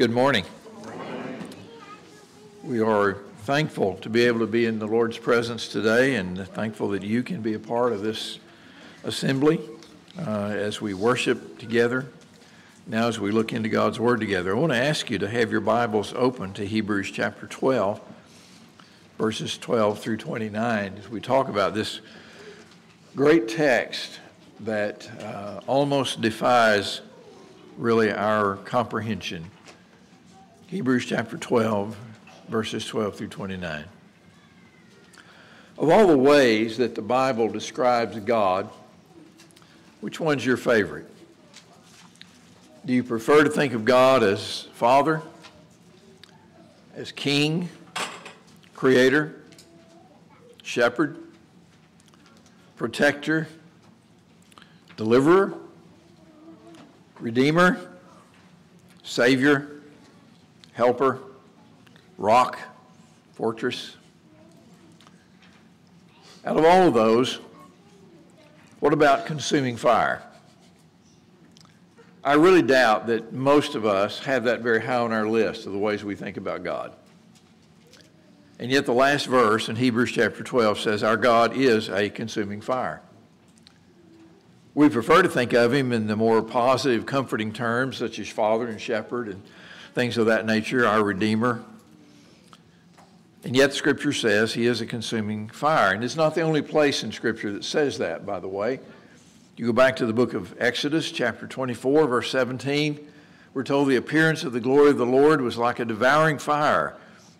Good morning. We are thankful to be able to be in the Lord's presence today and thankful that you can be a part of this assembly uh, as we worship together. Now, as we look into God's Word together, I want to ask you to have your Bibles open to Hebrews chapter 12, verses 12 through 29, as we talk about this great text that uh, almost defies really our comprehension. Hebrews chapter 12, verses 12 through 29. Of all the ways that the Bible describes God, which one's your favorite? Do you prefer to think of God as Father, as King, Creator, Shepherd, Protector, Deliverer, Redeemer, Savior, Helper, Rock, Fortress. Out of all of those, what about consuming fire? I really doubt that most of us have that very high on our list of the ways we think about God. And yet, the last verse in Hebrews chapter 12 says, Our God is a consuming fire. We prefer to think of him in the more positive, comforting terms, such as Father and Shepherd and things of that nature, our Redeemer. And yet, Scripture says he is a consuming fire. And it's not the only place in Scripture that says that, by the way. You go back to the book of Exodus, chapter 24, verse 17. We're told the appearance of the glory of the Lord was like a devouring fire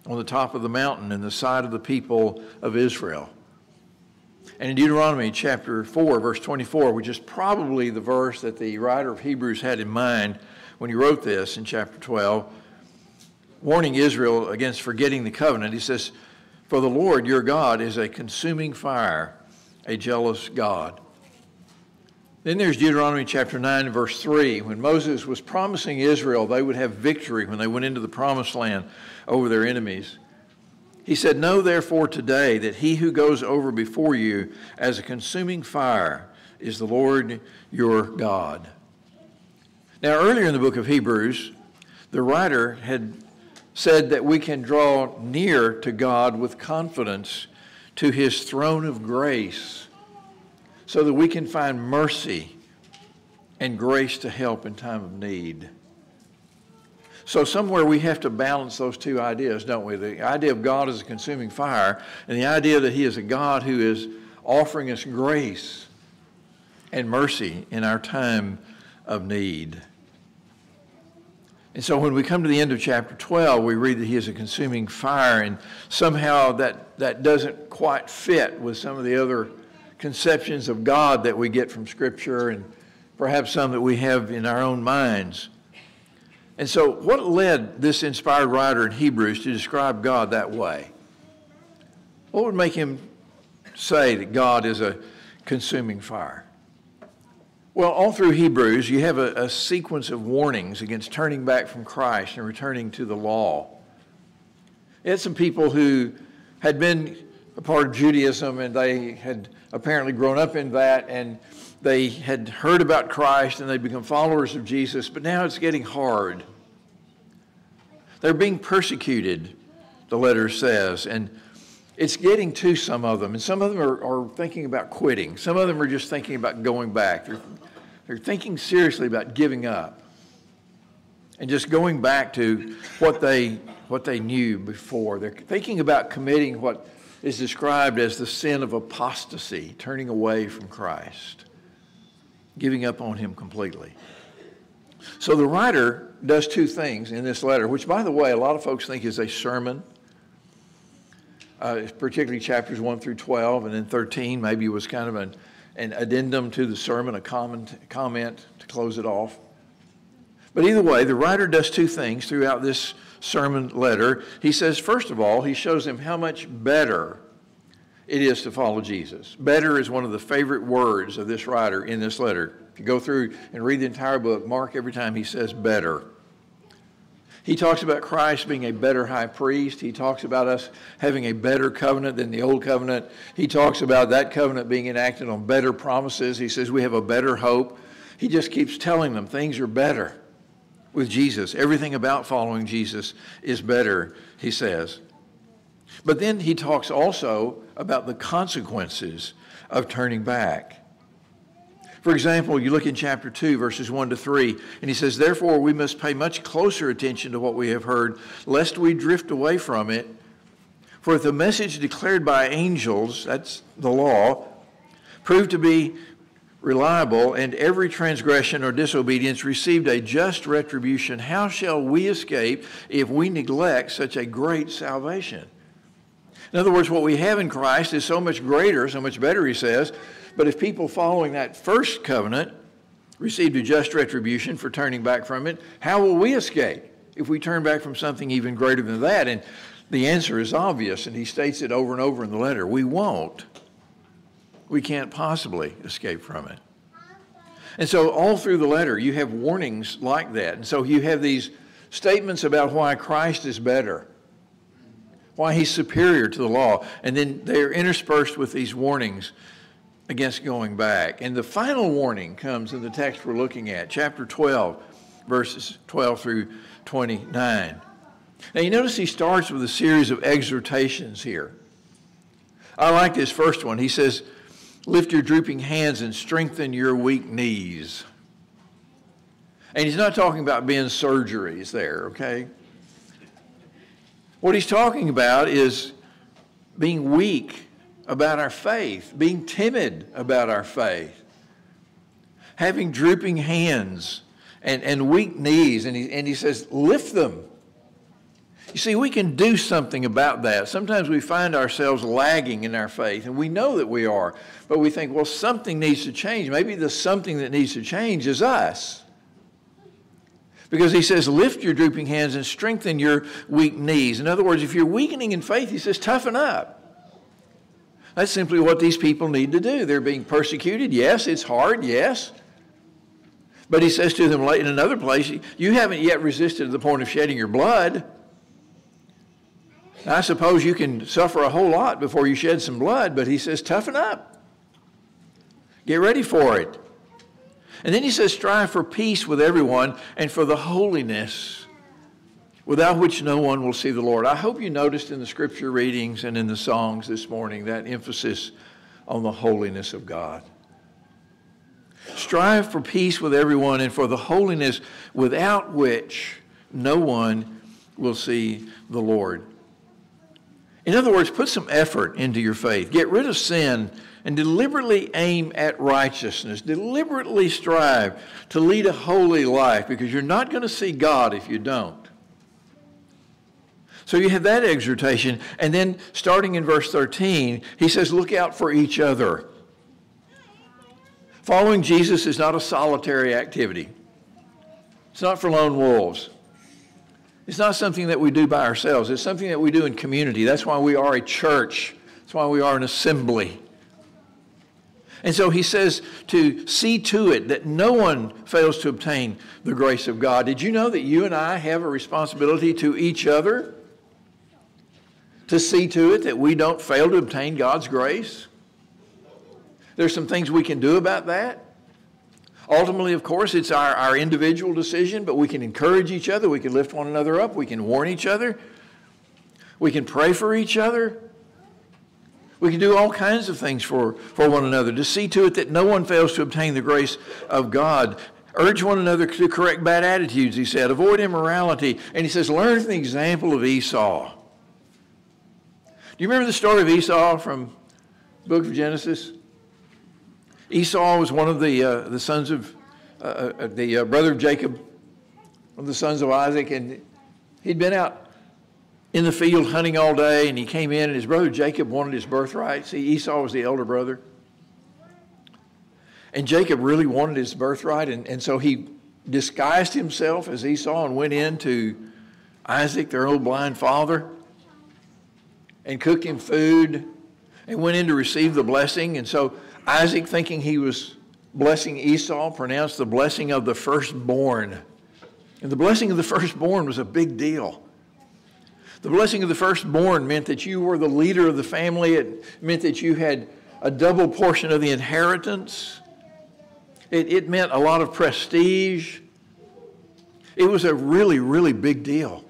on the top of the mountain in the sight of the people of Israel. And in Deuteronomy chapter 4, verse 24, which is probably the verse that the writer of Hebrews had in mind when he wrote this in chapter 12, warning Israel against forgetting the covenant, he says, For the Lord your God is a consuming fire, a jealous God. Then there's Deuteronomy chapter 9, verse 3. When Moses was promising Israel they would have victory when they went into the promised land over their enemies. He said, Know therefore today that he who goes over before you as a consuming fire is the Lord your God. Now, earlier in the book of Hebrews, the writer had said that we can draw near to God with confidence to his throne of grace so that we can find mercy and grace to help in time of need. So somewhere we have to balance those two ideas, don't we? The idea of God as a consuming fire and the idea that he is a God who is offering us grace and mercy in our time of need. And so when we come to the end of chapter 12, we read that he is a consuming fire, and somehow that, that doesn't quite fit with some of the other conceptions of God that we get from Scripture and perhaps some that we have in our own minds. And so, what led this inspired writer in Hebrews to describe God that way? What would make him say that God is a consuming fire? Well, all through Hebrews, you have a, a, sequence of warnings against turning back from Christ and returning to the law. You had some people who had been a part of Judaism and they had apparently grown up in that and they had heard about Christ and they'd become followers of Jesus, but now it's getting hard. They're being persecuted, the letter says, and it's getting to some of them. And some of them are, are thinking about quitting. Some of them are just thinking about going back. They're, they're thinking seriously about giving up and just going back to what they, what they knew before. They're thinking about committing what is described as the sin of apostasy, turning away from Christ, giving up on Him completely. So the writer does two things in this letter, which, by the way, a lot of folks think is a sermon. Uh, particularly chapters 1 through 12, and then 13 maybe was kind of an, an addendum to the sermon, a comment, comment to close it off. But either way, the writer does two things throughout this sermon letter. He says, first of all, he shows them how much better it is to follow Jesus. Better is one of the favorite words of this writer in this letter. If you go through and read the entire book, mark every time he says better. He talks about Christ being a better high priest. He talks about us having a better covenant than the old covenant. He talks about that covenant being enacted on better promises. He says we have a better hope. He just keeps telling them things are better. with Jesus. Everything about following Jesus is better, he says. But then he talks also about the consequences of turning back. For example, you look in chapter 2, verses 1 to 3, and he says, Therefore, we must pay much closer attention to what we have heard, lest we drift away from it. For if the message declared by angels, that's the law, proved to be reliable, and every transgression or disobedience received a just retribution, how shall we escape if we neglect such a great salvation? In other words, what we have in Christ is so much greater, so much better, he says. But if people following that first covenant received a just retribution for turning back from it, how will we escape if we turn back from something even greater than that? And the answer is obvious, and he states it over and over in the letter. We won't. We can't possibly escape from it. And so, all through the letter, you have warnings like that. And so, you have these statements about why Christ is better why he's superior to the law. And then they're interspersed with these warnings against going back. And the final warning comes in the text we're looking at, chapter 12, verses 12 through 29. Now, you notice he starts with a series of exhortations here. I like this first one. He says, Lift your drooping hands and strengthen your weak knees. And he's not talking about being surgeries there, okay? What he's talking about is being weak about our faith, being timid about our faith, having drooping hands and, and weak knees. And he, and he says, lift them. You see, we can do something about that. Sometimes we find ourselves lagging in our faith, and we know that we are, but we think, well, something needs to change. Maybe the something that needs to change is us. Because he says, lift your drooping hands and strengthen your weak knees. In other words, if you're weakening in faith, he says, toughen up. That's simply what these people need to do. They're being persecuted. Yes, it's hard. Yes. But he says to them in another place, you haven't yet resisted to the point of shedding your blood. I suppose you can suffer a whole lot before you shed some blood, but he says, toughen up. Get ready for it. And then he says, strive for peace with everyone and for the holiness without which no one will see the Lord. I hope you noticed in the scripture readings and in the songs this morning that emphasis on the holiness of God. Strive for peace with everyone and for the holiness without which no one will see the Lord. In other words, put some effort into your faith. Get rid of sin and deliberately aim at righteousness. Deliberately strive to lead a holy life because you're not going to see God if you don't. So you have that exhortation. And then starting in verse 13, he says, Look out for each other. Following Jesus is not a solitary activity, it's not for lone wolves. It's not something that we do by ourselves. It's something that we do in community. That's why we are a church. That's why we are an assembly. And so he says to see to it that no one fails to obtain the grace of God. Did you know that you and I have a responsibility to each other to see to it that we don't fail to obtain God's grace? There's some things we can do about that. Ultimately, of course, it's our, our individual decision, but we can encourage each other. We can lift one another up. We can warn each other. We can pray for each other. We can do all kinds of things for, for one another to see to it that no one fails to obtain the grace of God. Urge one another to correct bad attitudes, he said. Avoid immorality. And he says, learn from the example of Esau. Do you remember the story of Esau from the book of Genesis? Esau was one of the, uh, the sons of, uh, uh, the uh, brother of Jacob, one of the sons of Isaac, and he'd been out in the field hunting all day, and he came in, and his brother Jacob wanted his birthright. See, Esau was the elder brother. And Jacob really wanted his birthright, and, and so he disguised himself as Esau and went in to Isaac, their old blind father, and cooked him food and went in to receive the blessing. And so Isaac, thinking he was blessing Esau, pronounced the blessing of the firstborn. And the blessing of the firstborn was a big deal. The blessing of the firstborn meant that you were the leader of the family. It meant that you had a double portion of the inheritance. It, it meant a lot of prestige. It was a really, really big deal.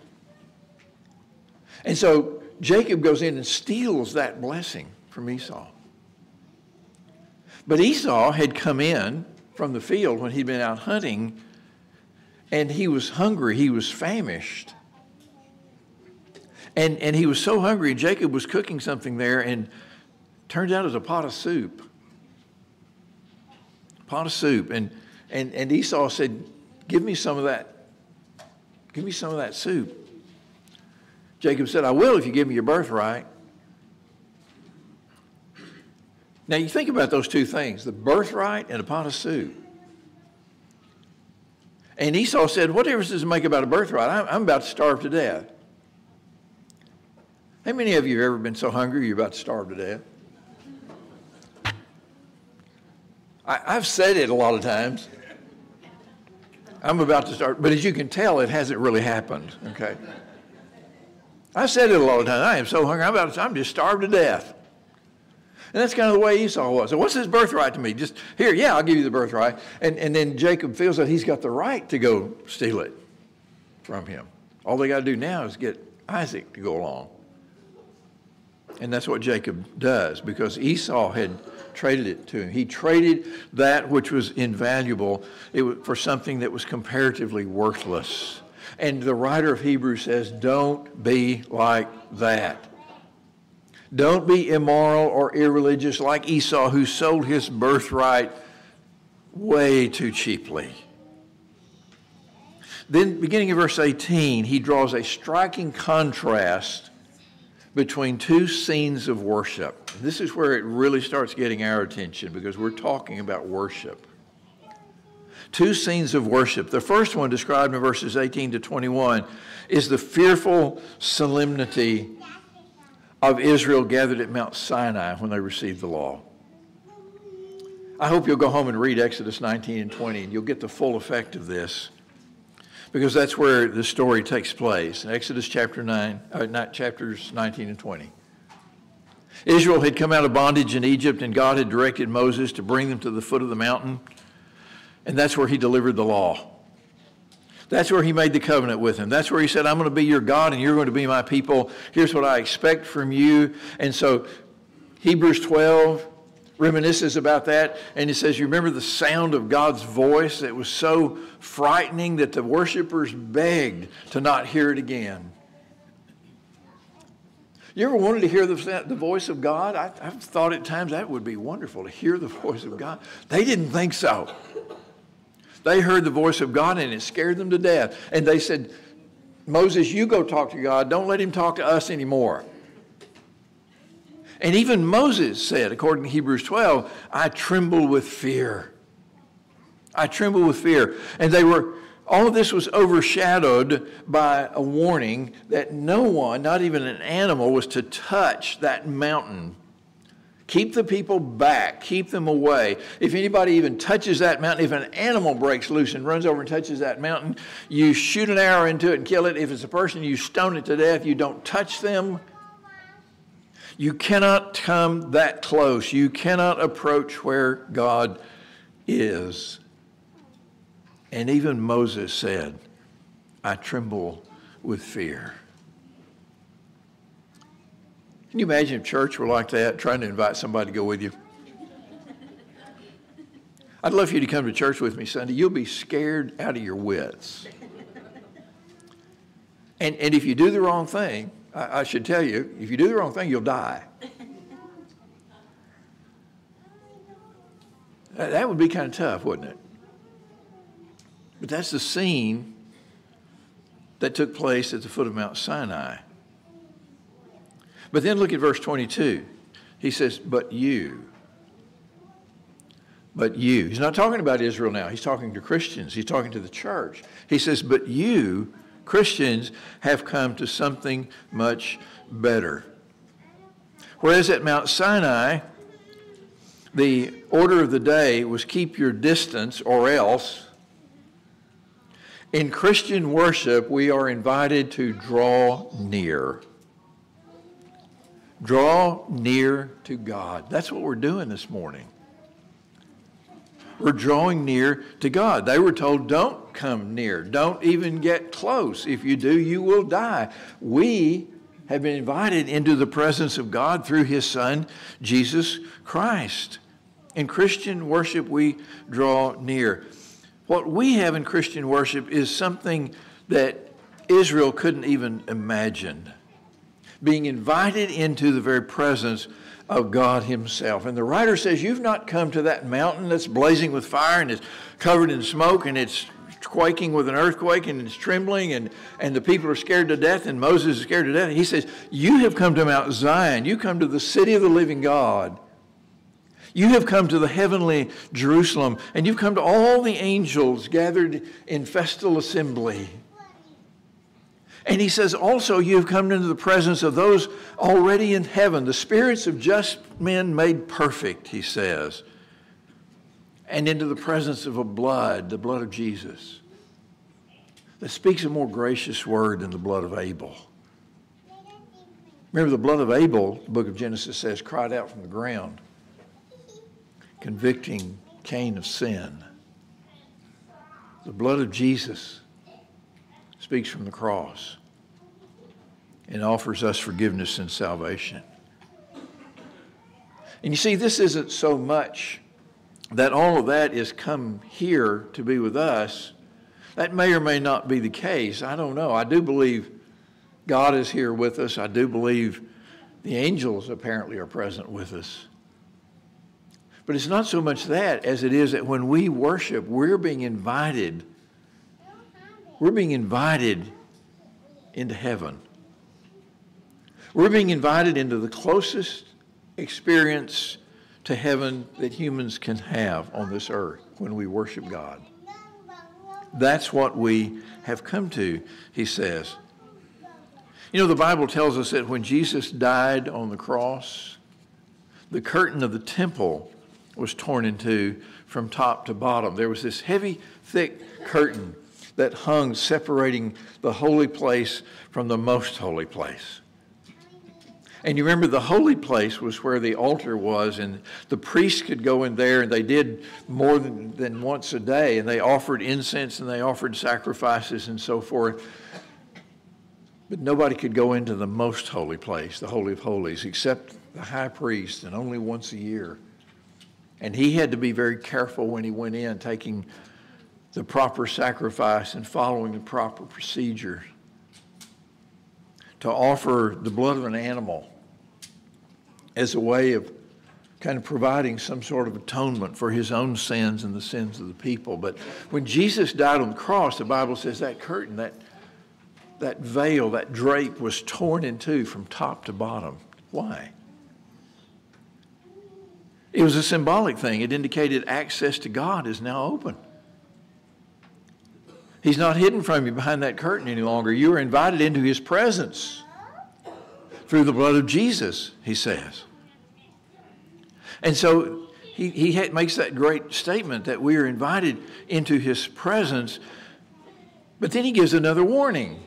And so Jacob goes in and steals that blessing from Esau. But Esau had come in from the field when he'd been out hunting, and he was hungry, he was famished. And, and he was so hungry, Jacob was cooking something there, and turns out it was a pot of soup. Pot of soup. And, and, and Esau said, Give me some of that. Give me some of that soup. Jacob said, I will if you give me your birthright. Now you think about those two things the birthright and a pot of soup. And Esau said, What difference does it make about a birthright? I'm, I'm about to starve to death. How many of you have ever been so hungry you're about to starve to death? I, have said it a lot of times. I'm about to start, but as you can tell, it hasn't really happened, okay? I said it a lot of times. I am so hungry, I'm, about I'm just starved to death. And that's kind of the way Esau was. So what's his birthright to me? Just here, yeah, I'll give you the birthright. And, and then Jacob feels that he's got the right to go steal it from him. All they got to do now is get Isaac to go along. And that's what Jacob does because Esau had traded it to him. He traded that which was invaluable for something that was comparatively worthless. And the writer of Hebrews says, don't be like that. Don't be immoral or irreligious like Esau, who sold his birthright way too cheaply. Then, beginning in verse 18, he draws a striking contrast between two scenes of worship. This is where it really starts getting our attention because we're talking about worship. Two scenes of worship. The first one, described in verses 18 to 21, is the fearful solemnity of Israel gathered at Mount Sinai when they received the law. I hope you'll go home and read Exodus 19 and 20, and you'll get the full effect of this because that's where the story takes place in Exodus chapter 9, uh, not chapters 19 and 20. Israel had come out of bondage in Egypt, and God had directed Moses to bring them to the foot of the mountain, and that's where he delivered the law. That's where he made the covenant with him. That's where he said, I'm going to be your God and you're going to be my people. Here's what I expect from you. And so Hebrews 12 reminisces about that. And he says, You remember the sound of God's voice that was so frightening that the worshipers begged to not hear it again. You ever wanted to hear the, the voice of God? I, I've thought at times that would be wonderful to hear the voice of God. They didn't think so. They heard the voice of God and it scared them to death. And they said, Moses, you go talk to God. Don't let him talk to us anymore. And even Moses said, according to Hebrews 12, I tremble with fear. I tremble with fear. And they were, all of this was overshadowed by a warning that no one, not even an animal, was to touch that mountain Keep the people back. Keep them away. If anybody even touches that mountain, if an animal breaks loose and runs over and touches that mountain, you shoot an arrow into it and kill it. If it's a person, you stone it to death. You don't touch them. You cannot come that close. You cannot approach where God is. And even Moses said, I tremble with fear. Can you imagine if church were like that, trying to invite somebody to go with you? I'd love for you to come to church with me Sunday. You'll be scared out of your wits. And, and if you do the wrong thing, I, I should tell you, if you do the wrong thing, you'll die. That would be kind of tough, wouldn't it? But that's the scene that took place at the foot of Mount Sinai. But then look at verse 22. He says, But you. But you. He's not talking about Israel now. He's talking to Christians. He's talking to the church. He says, But you, Christians, have come to something much better. Whereas at Mount Sinai, the order of the day was keep your distance or else. In Christian worship, we are invited to draw near. Draw near to God. That's what we're doing this morning. We're drawing near to God. They were told, don't come near, don't even get close. If you do, you will die. We have been invited into the presence of God through his Son, Jesus Christ. In Christian worship, we draw near. What we have in Christian worship is something that Israel couldn't even imagine being invited into the very presence of God Himself. And the writer says, You've not come to that mountain that's blazing with fire and it's covered in smoke and it's quaking with an earthquake and it's trembling and, and the people are scared to death and Moses is scared to death. He says, You have come to Mount Zion. You come to the city of the living God. You have come to the heavenly Jerusalem and you've come to all the angels gathered in festal assembly. And he says, also, you have come into the presence of those already in heaven, the spirits of just men made perfect, he says, and into the presence of a blood, the blood of Jesus, that speaks a more gracious word than the blood of Abel. Remember, the blood of Abel, the book of Genesis says, cried out from the ground, convicting Cain of sin. The blood of Jesus speaks from the cross and offers us forgiveness and salvation. And you see, this isn't so much that all of that is come here to be with us. That may or may not be the case. I don't know. I do believe God is here with us. I do believe the angels apparently are present with us. But it's not so much that as it is that when we worship, we're being invited we're being invited into heaven. We're being invited into the closest experience to heaven that humans can have on this earth when we worship God. That's what we have come to, he says. You know, the Bible tells us that when Jesus died on the cross, the curtain of the temple was torn in two from top to bottom. There was this heavy, thick curtain that hung separating the holy place from the most holy place. And you remember the holy place was where the altar was, and the priests could go in there, and they did more than, than once a day, and they offered incense and they offered sacrifices and so forth. But nobody could go into the most holy place, the Holy of Holies, except the high priest, and only once a year. And he had to be very careful when he went in, taking the proper sacrifice and following the proper procedure to offer the blood of an animal as a way of kind of providing some sort of atonement for his own sins and the sins of the people. But when Jesus died on the cross, the Bible says that curtain, that, that veil, that drape was torn in two from top to bottom. Why? It was a symbolic thing. It indicated access to God is now open. He's not hidden from you behind that curtain any longer. You are invited into his presence through the blood of Jesus, he says. And so he, he makes that great statement that we are invited into his presence, but then he gives another warning.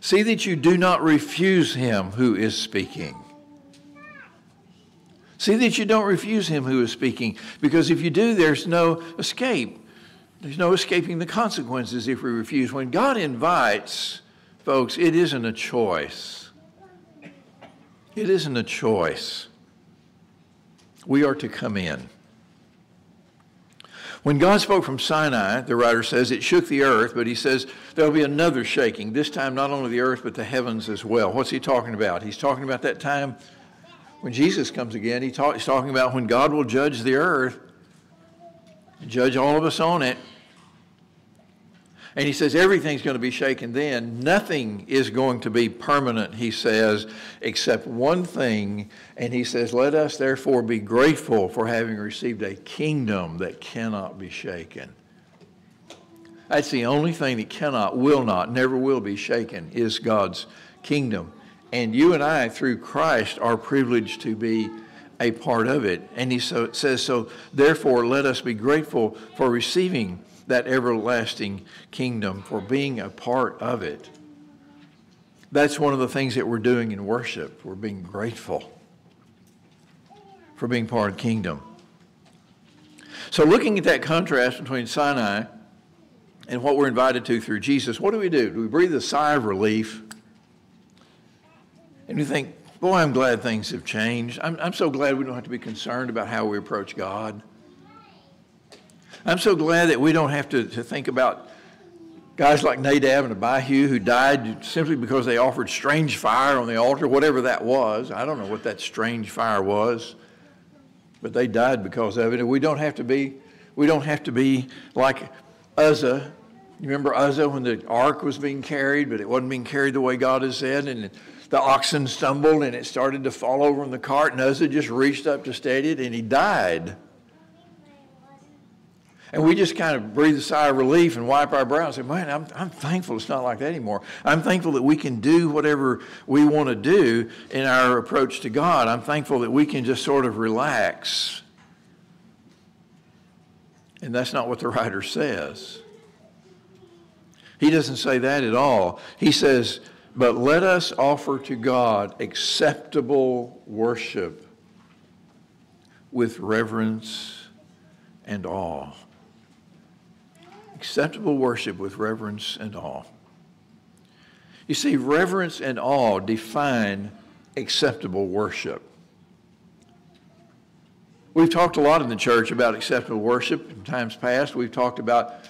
See that you do not refuse him who is speaking. See that you don't refuse him who is speaking, because if you do, there's no escape. There's no escaping the consequences if we refuse. When God invites, folks, it isn't a choice. It isn't a choice. We are to come in. When God spoke from Sinai, the writer says, it shook the earth, but he says there'll be another shaking, this time not only the earth, but the heavens as well. What's he talking about? He's talking about that time when Jesus comes again. He talk, he's talking about when God will judge the earth judge all of us on it. And he says everything's going to be shaken then. Nothing is going to be permanent, he says, except one thing. And he says, Let us therefore be grateful for having received a kingdom that cannot be shaken. That's the only thing that cannot, will not, never will be shaken is God's kingdom. And you and I, through Christ, are privileged to be a part of it. And he so, says, So therefore, let us be grateful for receiving that everlasting kingdom, for being a part of it. That's one of the things that we're doing in worship. We're being grateful for being part of the kingdom. So, looking at that contrast between Sinai and what we're invited to through Jesus, what do we do? Do we breathe a sigh of relief? And you think, boy, I'm glad things have changed. I'm, I'm so glad we don't have to be concerned about how we approach God. I'm so glad that we don't have to, to think about guys like Nadab and Abihu who died simply because they offered strange fire on the altar, whatever that was. I don't know what that strange fire was, but they died because of it. And we don't have to be, we don't have to be like Uzzah. You remember Uzzah when the ark was being carried, but it wasn't being carried the way God has said, and the oxen stumbled and it started to fall over in the cart, and Uzzah just reached up to steady it, and he died. And we just kind of breathe a sigh of relief and wipe our brow and say, man, I'm, I'm thankful it's not like that anymore. I'm thankful that we can do whatever we want to do in our approach to God. I'm thankful that we can just sort of relax. And that's not what the writer says. He doesn't say that at all. He says, but let us offer to God acceptable worship with reverence and awe acceptable worship with reverence and awe. You see, reverence and awe define acceptable worship. We've talked a lot in the church about acceptable worship in times past. We've talked about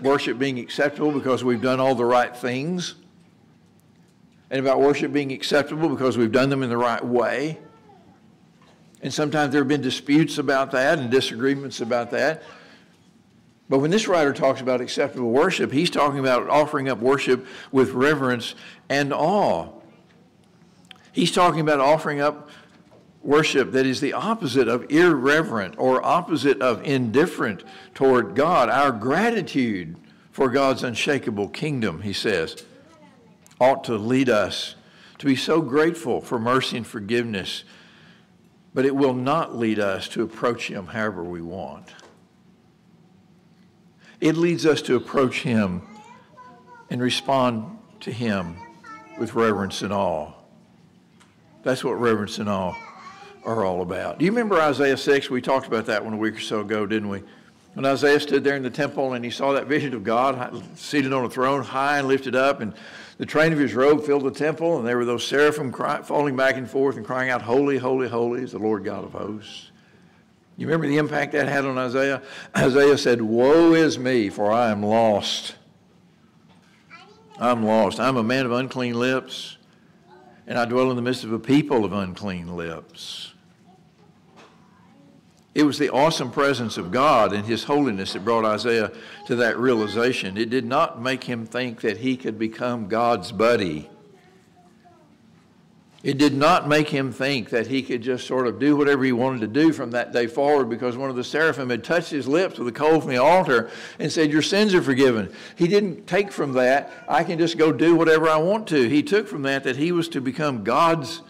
worship being acceptable because we've done all the right things, and about worship being acceptable because we've done them in the right way. And sometimes there have been disputes about that and disagreements about that. But when this writer talks about acceptable worship, he's talking about offering up worship with reverence and awe. He's talking about offering up worship that is the opposite of irreverent or opposite of indifferent toward God. Our gratitude for God's unshakable kingdom, he says, ought to lead us to be so grateful for mercy and forgiveness, but it will not lead us to approach him however we want. It leads us to approach Him and respond to Him with reverence and awe. That's what reverence and awe are all about. Do you remember Isaiah 6? We talked about that one a week or so ago, didn't we? When Isaiah stood there in the temple and he saw that vision of God seated on a throne, high and lifted up, and the train of his robe filled the temple, and there were those seraphim cry, falling back and forth and crying out, Holy, holy, holy is the Lord God of hosts. You remember the impact that had on Isaiah? Isaiah said, Woe is me, for I am lost. I'm lost. I'm a man of unclean lips, and I dwell in the midst of a people of unclean lips. It was the awesome presence of God and His holiness that brought Isaiah to that realization. It did not make him think that he could become God's buddy. It did not make him think that he could just sort of do whatever he wanted to do from that day forward because one of the seraphim had touched his lips with a coal from the altar and said, Your sins are forgiven. He didn't take from that, I can just go do whatever I want to. He took from that that he was to become God's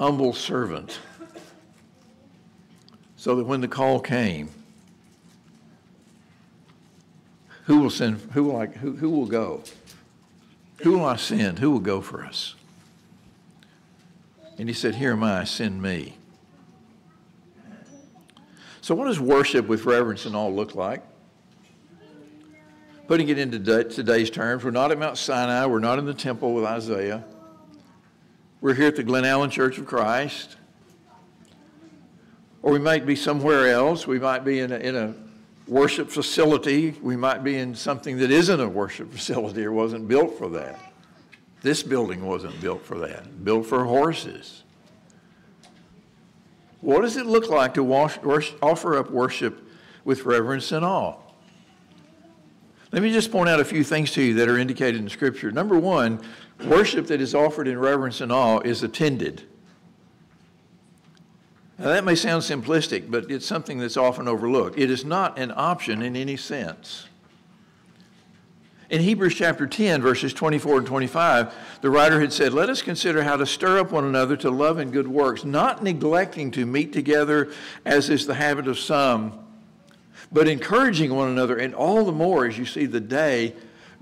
humble servant. So that when the call came, who will send, who will, I, who, who will go? Who will I send? Who will go for us? And he said, Here am I, send me. So, what does worship with reverence and all look like? Putting it into today's terms, we're not at Mount Sinai, we're not in the temple with Isaiah. We're here at the Glen Allen Church of Christ. Or we might be somewhere else. We might be in a, in a worship facility. We might be in something that isn't a worship facility or wasn't built for that. This building wasn't built for that, built for horses. What does it look like to wash, offer up worship with reverence and awe? Let me just point out a few things to you that are indicated in Scripture. Number one, worship that is offered in reverence and awe is attended. Now, that may sound simplistic, but it's something that's often overlooked. It is not an option in any sense. In Hebrews chapter 10, verses 24 and 25, the writer had said, Let us consider how to stir up one another to love and good works, not neglecting to meet together as is the habit of some, but encouraging one another, and all the more as you see the day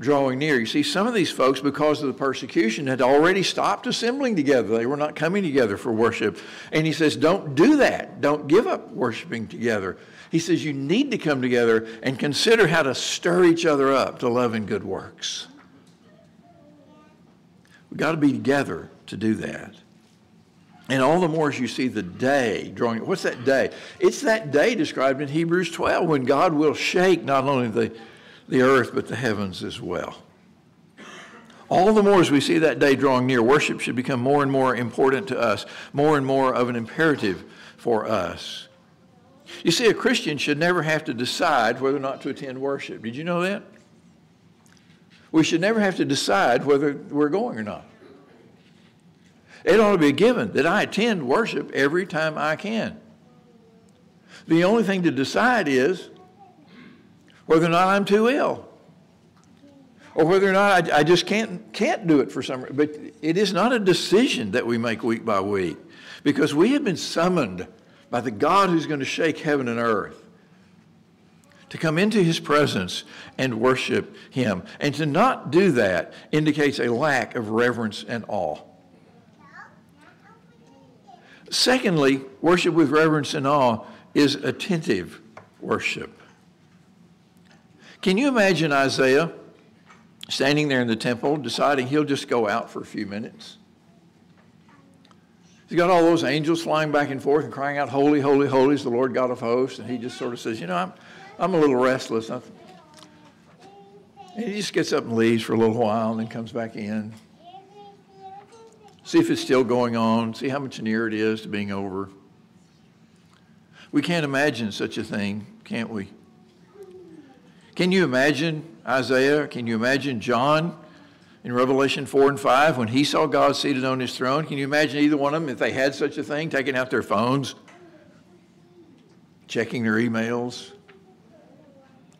drawing near. You see, some of these folks, because of the persecution, had already stopped assembling together. They were not coming together for worship. And he says, don't do that. Don't give up worshiping together. He says, you need to come together and consider how to stir each other up to love and good works. We've got to be together to do that. And all the more as you see the day drawing. What's that day? It's that day described in Hebrews 12 when God will shake not only the, the earth but the heavens as well. All the more as we see that day drawing near, worship should become more and more important to us, more and more of an imperative for us. You see, a Christian should never have to decide whether or not to attend worship. Did you know that? We should never have to decide whether we're going or not. It ought to be a given that I attend worship every time I can. The only thing to decide is whether or not I'm too ill or whether or not I, I just can't, can't do it for some reason. But it is not a decision that we make week by week because we have been summoned by the God who's going to shake heaven and earth to come into his presence and worship him. And to not do that indicates a lack of reverence and awe. Secondly, worship with reverence and awe is attentive worship. Can you imagine Isaiah standing there in the temple deciding he'll just go out for a few minutes? He's got all those angels flying back and forth and crying out, Holy, holy, holy is the Lord God of hosts. And he just sort of says, You know, I'm, I'm a little restless. And he just gets up and leaves for a little while and then comes back in see if it's still going on, see how much nearer it is to being over. We can't imagine such a thing, can't we? Can you imagine Isaiah? Can you imagine John in Revelation 4 and 5 when he saw God seated on his throne? Can you imagine either one of them, if they had such a thing, taking out their phones, checking their emails,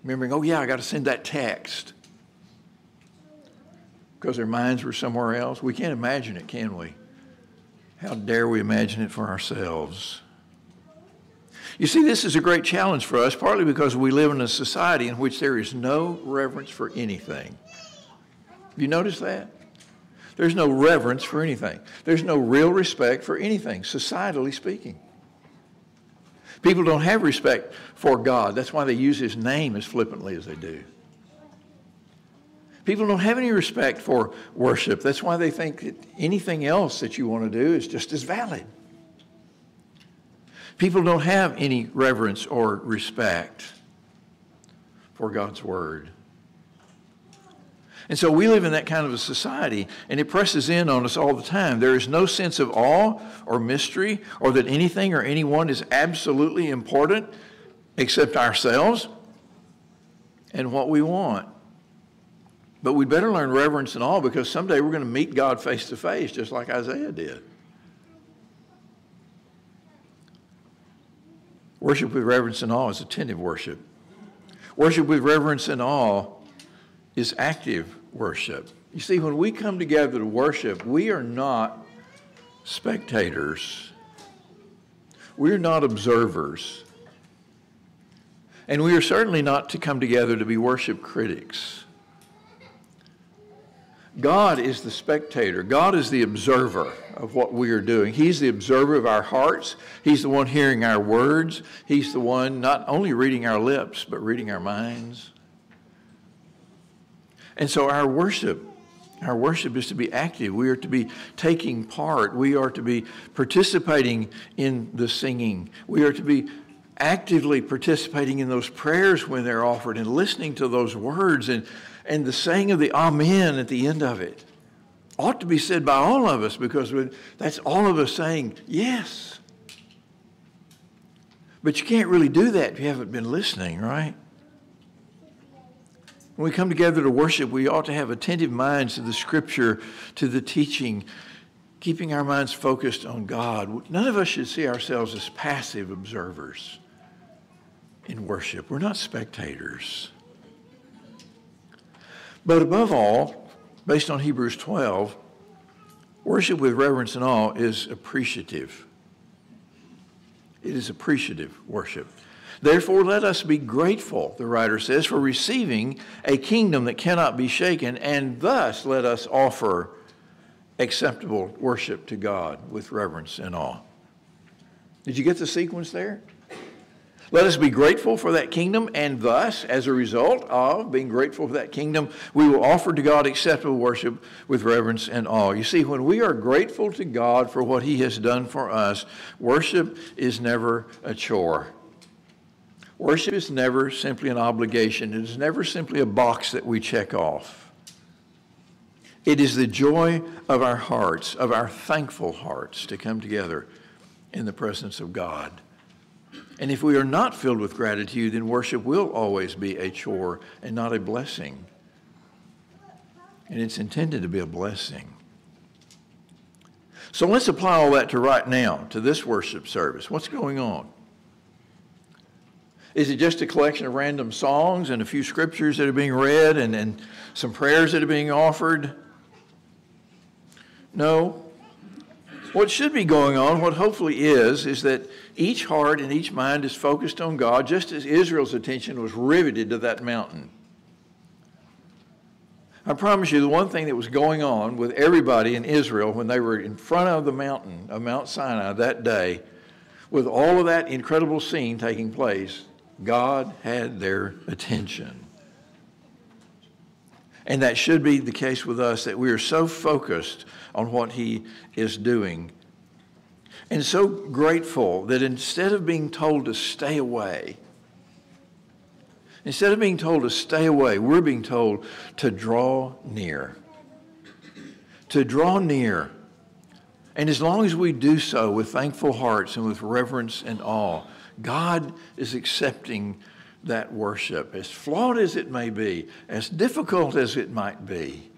remembering, oh, yeah, I got to send that text? because their minds were somewhere else. We can't imagine it, can we? How dare we imagine it for ourselves? You see, this is a great challenge for us, partly because we live in a society in which there is no reverence for anything. You noticed that? There's no reverence for anything. There's no real respect for anything, societally speaking. People don't have respect for God. That's why they use his name as flippantly as they do. People don't have any respect for worship. That's why they think that anything else that you want to do is just as valid. People don't have any reverence or respect for God's Word. And so we live in that kind of a society, and it presses in on us all the time. There is no sense of awe or mystery or that anything or anyone is absolutely important except ourselves and what we want. But we'd better learn reverence and all because someday we're going to meet God face to face, just like Isaiah did. Worship with reverence and awe is attentive worship. Worship with reverence and awe is active worship. You see, when we come together to worship, we are not spectators. We're not observers. And we are certainly not to come together to be worship critics. God is the spectator. God is the observer of what we are doing. He's the observer of our hearts. He's the one hearing our words. He's the one not only reading our lips, but reading our minds. And so our worship, our worship is to be active. We are to be taking part. We are to be participating in the singing. We are to be actively participating in those prayers when they're offered and listening to those words and and the saying of the Amen at the end of it ought to be said by all of us because that's all of us saying yes. But you can't really do that if you haven't been listening, right? When we come together to worship, we ought to have attentive minds to the scripture, to the teaching, keeping our minds focused on God. None of us should see ourselves as passive observers in worship. We're not spectators. But above all, based on Hebrews 12, worship with reverence and awe is appreciative. It is appreciative worship. Therefore, let us be grateful, the writer says, for receiving a kingdom that cannot be shaken, and thus let us offer acceptable worship to God with reverence and awe. Did you get the sequence there? Let us be grateful for that kingdom, and thus, as a result of being grateful for that kingdom, we will offer to God acceptable worship with reverence and awe. You see, when we are grateful to God for what He has done for us, worship is never a chore. Worship is never simply an obligation, it is never simply a box that we check off. It is the joy of our hearts, of our thankful hearts, to come together in the presence of God. And if we are not filled with gratitude, then worship will always be a chore and not a blessing. And it's intended to be a blessing. So let's apply all that to right now, to this worship service. What's going on? Is it just a collection of random songs and a few scriptures that are being read and, and some prayers that are being offered? No. What should be going on, what hopefully is, is that each heart and each mind is focused on God, just as Israel's attention was riveted to that mountain. I promise you, the one thing that was going on with everybody in Israel when they were in front of the mountain of Mount Sinai that day, with all of that incredible scene taking place, God had their attention. And that should be the case with us that we are so focused on what He is doing and so grateful that instead of being told to stay away, instead of being told to stay away, we're being told to draw near. To draw near. And as long as we do so with thankful hearts and with reverence and awe, God is accepting that worship, as flawed as it may be, as difficult as it might be.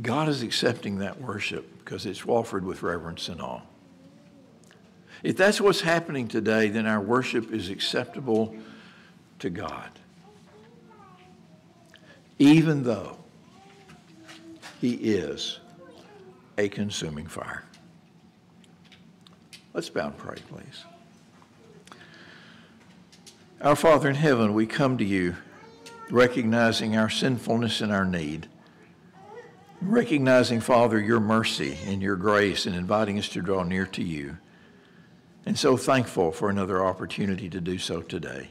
God is accepting that worship because it's offered with reverence and awe. If that's what's happening today, then our worship is acceptable to God. Even though He is a consuming fire. Let's bow and pray, please. Our Father in heaven, we come to you recognizing our sinfulness and our need. Recognizing, Father, your mercy and your grace and inviting us to draw near to you. And so thankful for another opportunity to do so today.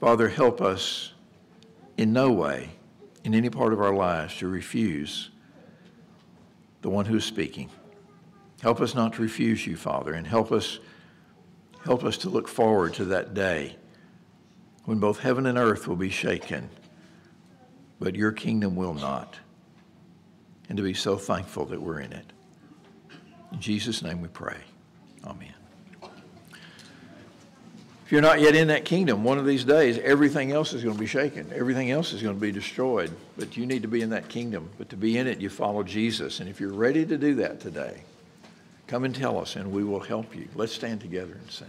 Father, help us in no way, in any part of our lives, to refuse the one who is speaking. Help us not to refuse you, Father, and help us Help us to look forward to that day when both heaven and earth will be shaken, but your kingdom will not. And to be so thankful that we're in it. In Jesus' name we pray. Amen. If you're not yet in that kingdom, one of these days, everything else is going to be shaken. Everything else is going to be destroyed. But you need to be in that kingdom. But to be in it, you follow Jesus. And if you're ready to do that today, Come and tell us, and we will help you. Let's stand together and sing.